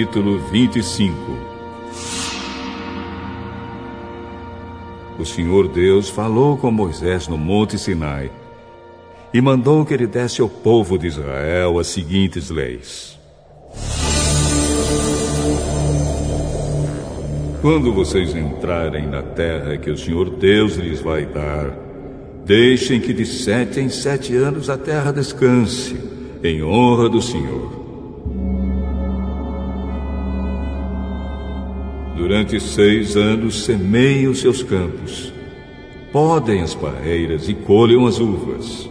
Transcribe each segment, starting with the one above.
capítulo 25 O Senhor Deus falou com Moisés no Monte Sinai e mandou que ele desse ao povo de Israel as seguintes leis. Quando vocês entrarem na terra que o Senhor Deus lhes vai dar, deixem que de sete em sete anos a terra descanse, em honra do Senhor. Durante seis anos semeiem os seus campos, podem as parreiras e colham as uvas.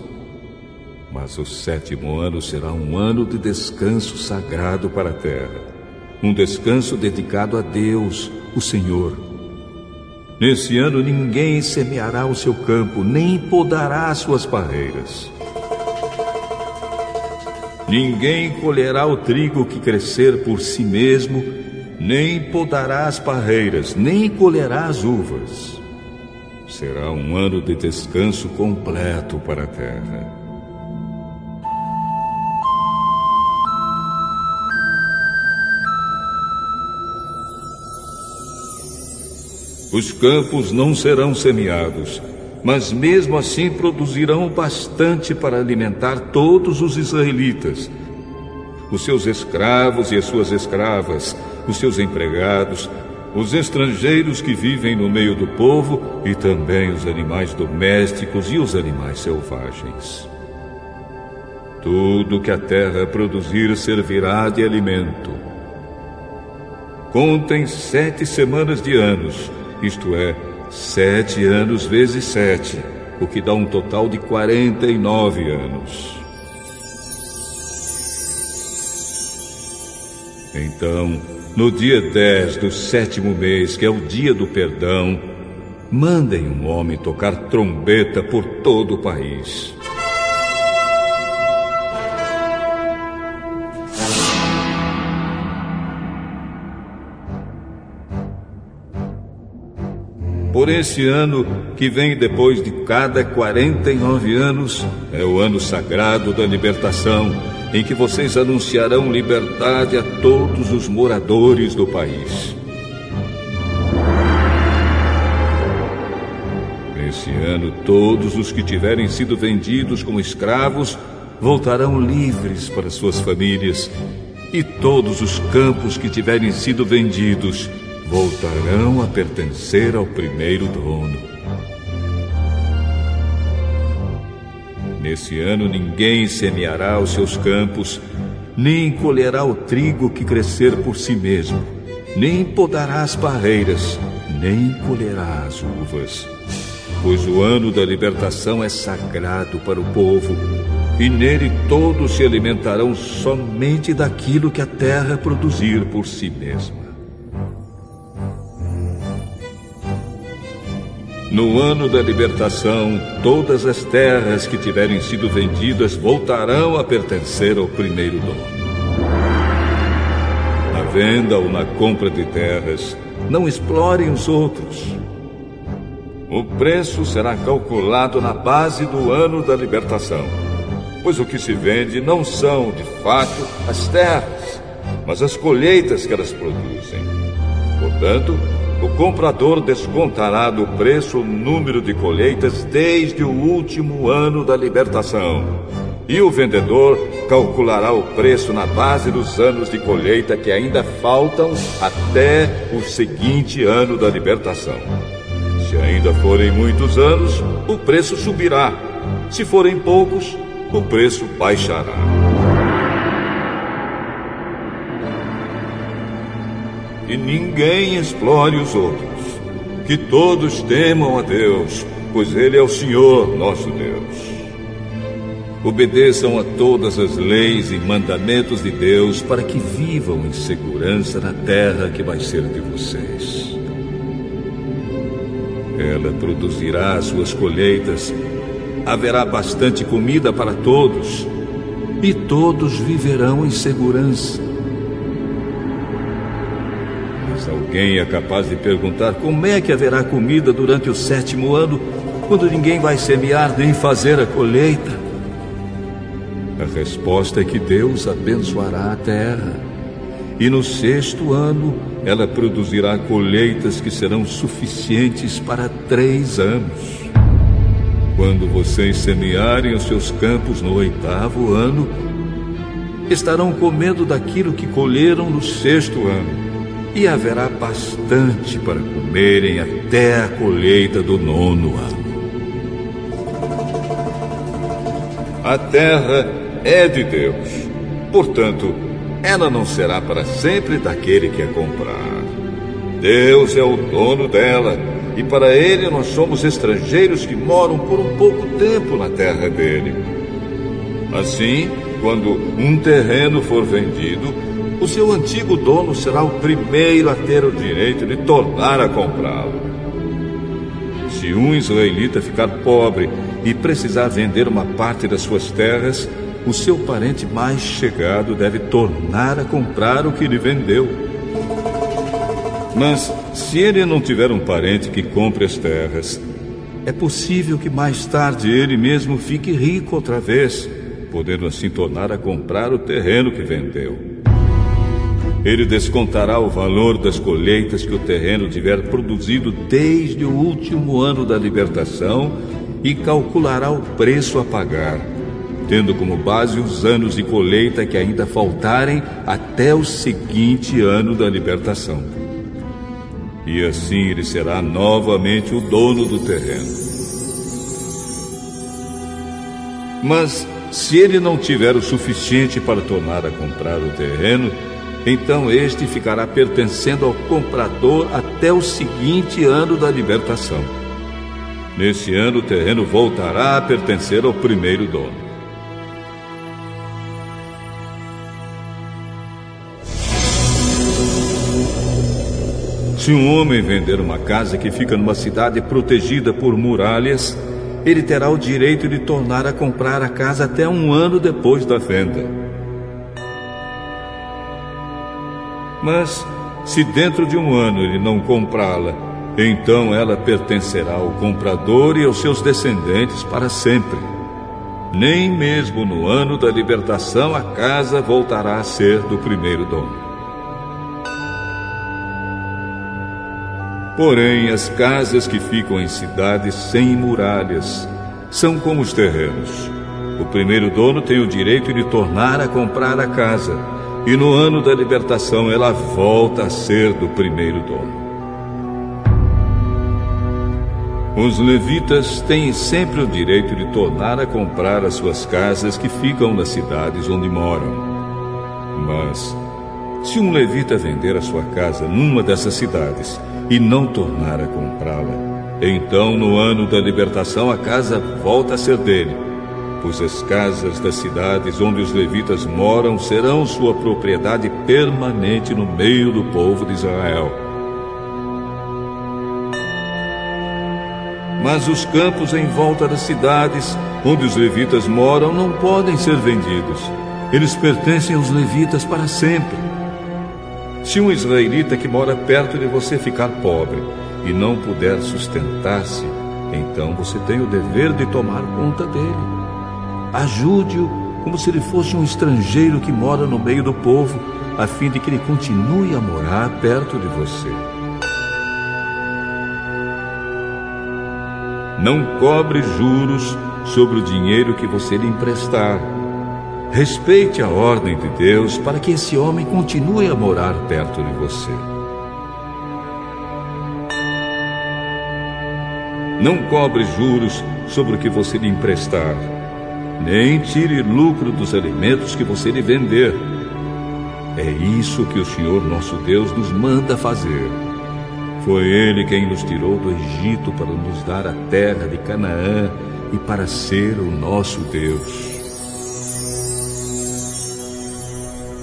Mas o sétimo ano será um ano de descanso sagrado para a terra, um descanso dedicado a Deus, o Senhor. Nesse ano ninguém semeará o seu campo, nem podará as suas parreiras. Ninguém colherá o trigo que crescer por si mesmo, nem podará as parreiras, nem colherá as uvas. Será um ano de descanso completo para a terra. Os campos não serão semeados, mas mesmo assim produzirão bastante para alimentar todos os israelitas, os seus escravos e as suas escravas, os seus empregados, os estrangeiros que vivem no meio do povo e também os animais domésticos e os animais selvagens. Tudo que a terra produzir servirá de alimento. Contem sete semanas de anos isto é, sete anos vezes sete, o que dá um total de 49 anos. Então, no dia 10 do sétimo mês, que é o dia do perdão, mandem um homem tocar trombeta por todo o país. por esse ano que vem depois de cada 49 anos, é o ano sagrado da libertação, em que vocês anunciarão liberdade a todos os moradores do país. Nesse ano, todos os que tiverem sido vendidos como escravos voltarão livres para suas famílias, e todos os campos que tiverem sido vendidos voltarão a pertencer ao primeiro dono. Nesse ano ninguém semeará os seus campos, nem colherá o trigo que crescer por si mesmo, nem podará as barreiras, nem colherá as uvas. Pois o ano da libertação é sagrado para o povo, e nele todos se alimentarão somente daquilo que a terra produzir por si mesma. No ano da libertação, todas as terras que tiverem sido vendidas voltarão a pertencer ao primeiro dono. Na venda ou na compra de terras, não explorem os outros. O preço será calculado na base do ano da libertação, pois o que se vende não são, de fato, as terras, mas as colheitas que elas produzem. Portanto, o comprador descontará do preço o número de colheitas desde o último ano da libertação. E o vendedor calculará o preço na base dos anos de colheita que ainda faltam até o seguinte ano da libertação. Se ainda forem muitos anos, o preço subirá. Se forem poucos, o preço baixará. E ninguém explore os outros. Que todos temam a Deus, pois Ele é o Senhor nosso Deus. Obedeçam a todas as leis e mandamentos de Deus para que vivam em segurança na terra que vai ser de vocês. Ela produzirá as suas colheitas, haverá bastante comida para todos, e todos viverão em segurança. Alguém é capaz de perguntar como é que haverá comida durante o sétimo ano, quando ninguém vai semear nem fazer a colheita? A resposta é que Deus abençoará a terra e no sexto ano ela produzirá colheitas que serão suficientes para três anos. Quando vocês semearem os seus campos no oitavo ano, estarão comendo daquilo que colheram no sexto ano, e haverá bastante para comerem até a colheita do nono ano. A terra é de Deus, portanto, ela não será para sempre daquele que a comprar. Deus é o dono dela, e para ele nós somos estrangeiros que moram por um pouco tempo na terra dele. Assim, quando um terreno for vendido, o seu antigo dono será o primeiro a ter o direito de tornar a comprá-lo. Se um israelita ficar pobre e precisar vender uma parte das suas terras, o seu parente mais chegado deve tornar a comprar o que lhe vendeu. Mas se ele não tiver um parente que compre as terras, é possível que mais tarde ele mesmo fique rico outra vez, podendo assim tornar a comprar o terreno que vendeu. Ele descontará o valor das colheitas que o terreno tiver produzido desde o último ano da libertação e calculará o preço a pagar, tendo como base os anos de colheita que ainda faltarem até o seguinte ano da libertação. E assim ele será novamente o dono do terreno. Mas se ele não tiver o suficiente para tornar a comprar o terreno, então este ficará pertencendo ao comprador até o seguinte ano da libertação. Nesse ano, o terreno voltará a pertencer ao primeiro dono. Se um homem vender uma casa que fica numa cidade protegida por muralhas, ele terá o direito de tornar a comprar a casa até um ano depois da venda. Mas, se dentro de um ano ele não comprá-la, então ela pertencerá ao comprador e aos seus descendentes para sempre. Nem mesmo no ano da libertação a casa voltará a ser do primeiro dono. Porém, as casas que ficam em cidades sem muralhas são como os terrenos. O primeiro dono tem o direito de tornar a comprar a casa, e no ano da libertação ela volta a ser do primeiro dono. Os levitas têm sempre o direito de tornar a comprar as suas casas que ficam nas cidades onde moram. Mas, se um levita vender a sua casa numa dessas cidades e não tornar a comprá-la, então no ano da libertação a casa volta a ser dele, pois as casas das cidades onde os levitas moram serão sua propriedade permanente no meio do povo de Israel. Mas os campos em volta das cidades onde os levitas moram não podem ser vendidos. Eles pertencem aos levitas para sempre. Se um israelita que mora perto de você ficar pobre e não puder sustentar-se, então você tem o dever de tomar conta dele. Ajude-o como se ele fosse um estrangeiro que mora no meio do povo, a fim de que ele continue a morar perto de você. Não cobre juros sobre o dinheiro que você lhe emprestar. Respeite a ordem de Deus para que esse homem continue a morar perto de você. Não cobre juros sobre o que você lhe emprestar, nem tire lucro dos alimentos que você lhe vender. É isso que o Senhor nosso Deus nos manda fazer. Foi ele quem nos tirou do Egito para nos dar a terra de Canaã e para ser o nosso Deus.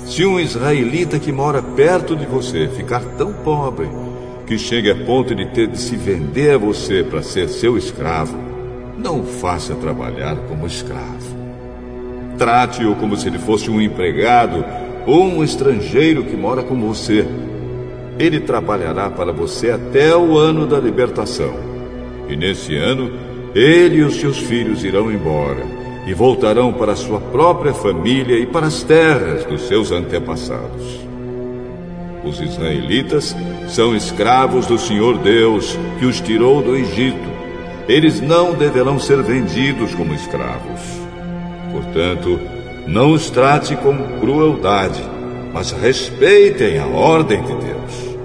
Se um israelita que mora perto de você ficar tão pobre que chegue a ponto de ter de se vender a você para ser seu escravo, não o faça trabalhar como escravo. Trate-o como se ele fosse um empregado ou um estrangeiro que mora com você ele trabalhará para você até o ano da libertação. E nesse ano, ele e os seus filhos irão embora e voltarão para sua própria família e para as terras dos seus antepassados. Os israelitas são escravos do Senhor Deus, que os tirou do Egito. Eles não deverão ser vendidos como escravos. Portanto, não os trate com crueldade, mas respeitem a ordem de Deus.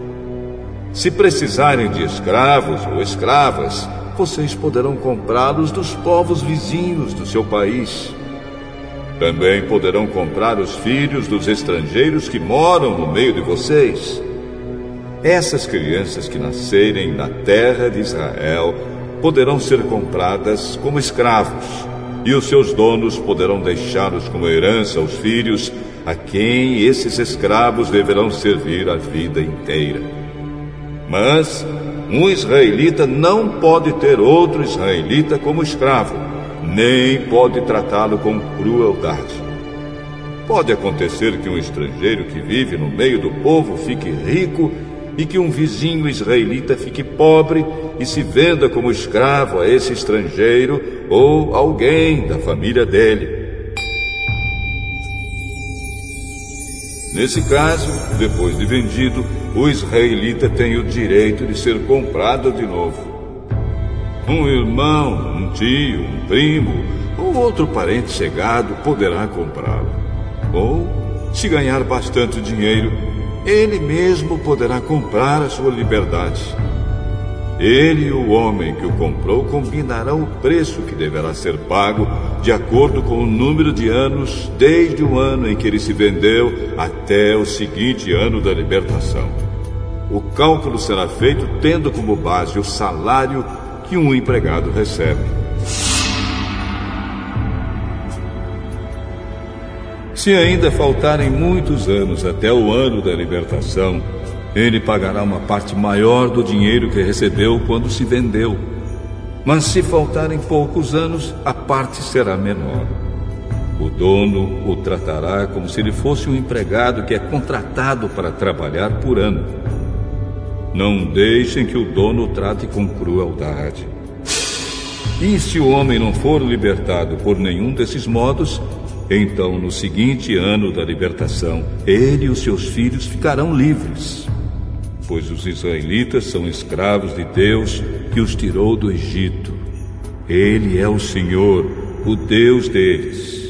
Se precisarem de escravos ou escravas, vocês poderão comprá-los dos povos vizinhos do seu país. Também poderão comprar os filhos dos estrangeiros que moram no meio de vocês. Essas crianças que nascerem na terra de Israel poderão ser compradas como escravos, e os seus donos poderão deixá-los como herança aos filhos, a quem esses escravos deverão servir a vida inteira. Mas um israelita não pode ter outro israelita como escravo, nem pode tratá-lo com crueldade. Pode acontecer que um estrangeiro que vive no meio do povo fique rico e que um vizinho israelita fique pobre e se venda como escravo a esse estrangeiro ou alguém da família dele. Nesse caso, depois de vendido, o israelita tem o direito de ser comprado de novo. Um irmão, um tio, um primo ou outro parente chegado poderá comprá-lo. Ou, se ganhar bastante dinheiro, ele mesmo poderá comprar a sua liberdade. Ele e o homem que o comprou combinarão o preço que deverá ser pago de acordo com o número de anos desde o ano em que ele se vendeu até o seguinte ano da libertação. O cálculo será feito tendo como base o salário que um empregado recebe. Se ainda faltarem muitos anos até o ano da libertação, ele pagará uma parte maior do dinheiro que recebeu quando se vendeu. Mas se faltarem poucos anos, a parte será menor. O dono o tratará como se ele fosse um empregado que é contratado para trabalhar por ano. Não deixem que o dono o trate com crueldade. E se o homem não for libertado por nenhum desses modos, então no seguinte ano da libertação, ele e os seus filhos ficarão livres pois os israelitas são escravos de Deus que os tirou do Egito. Ele é o Senhor, o Deus deles.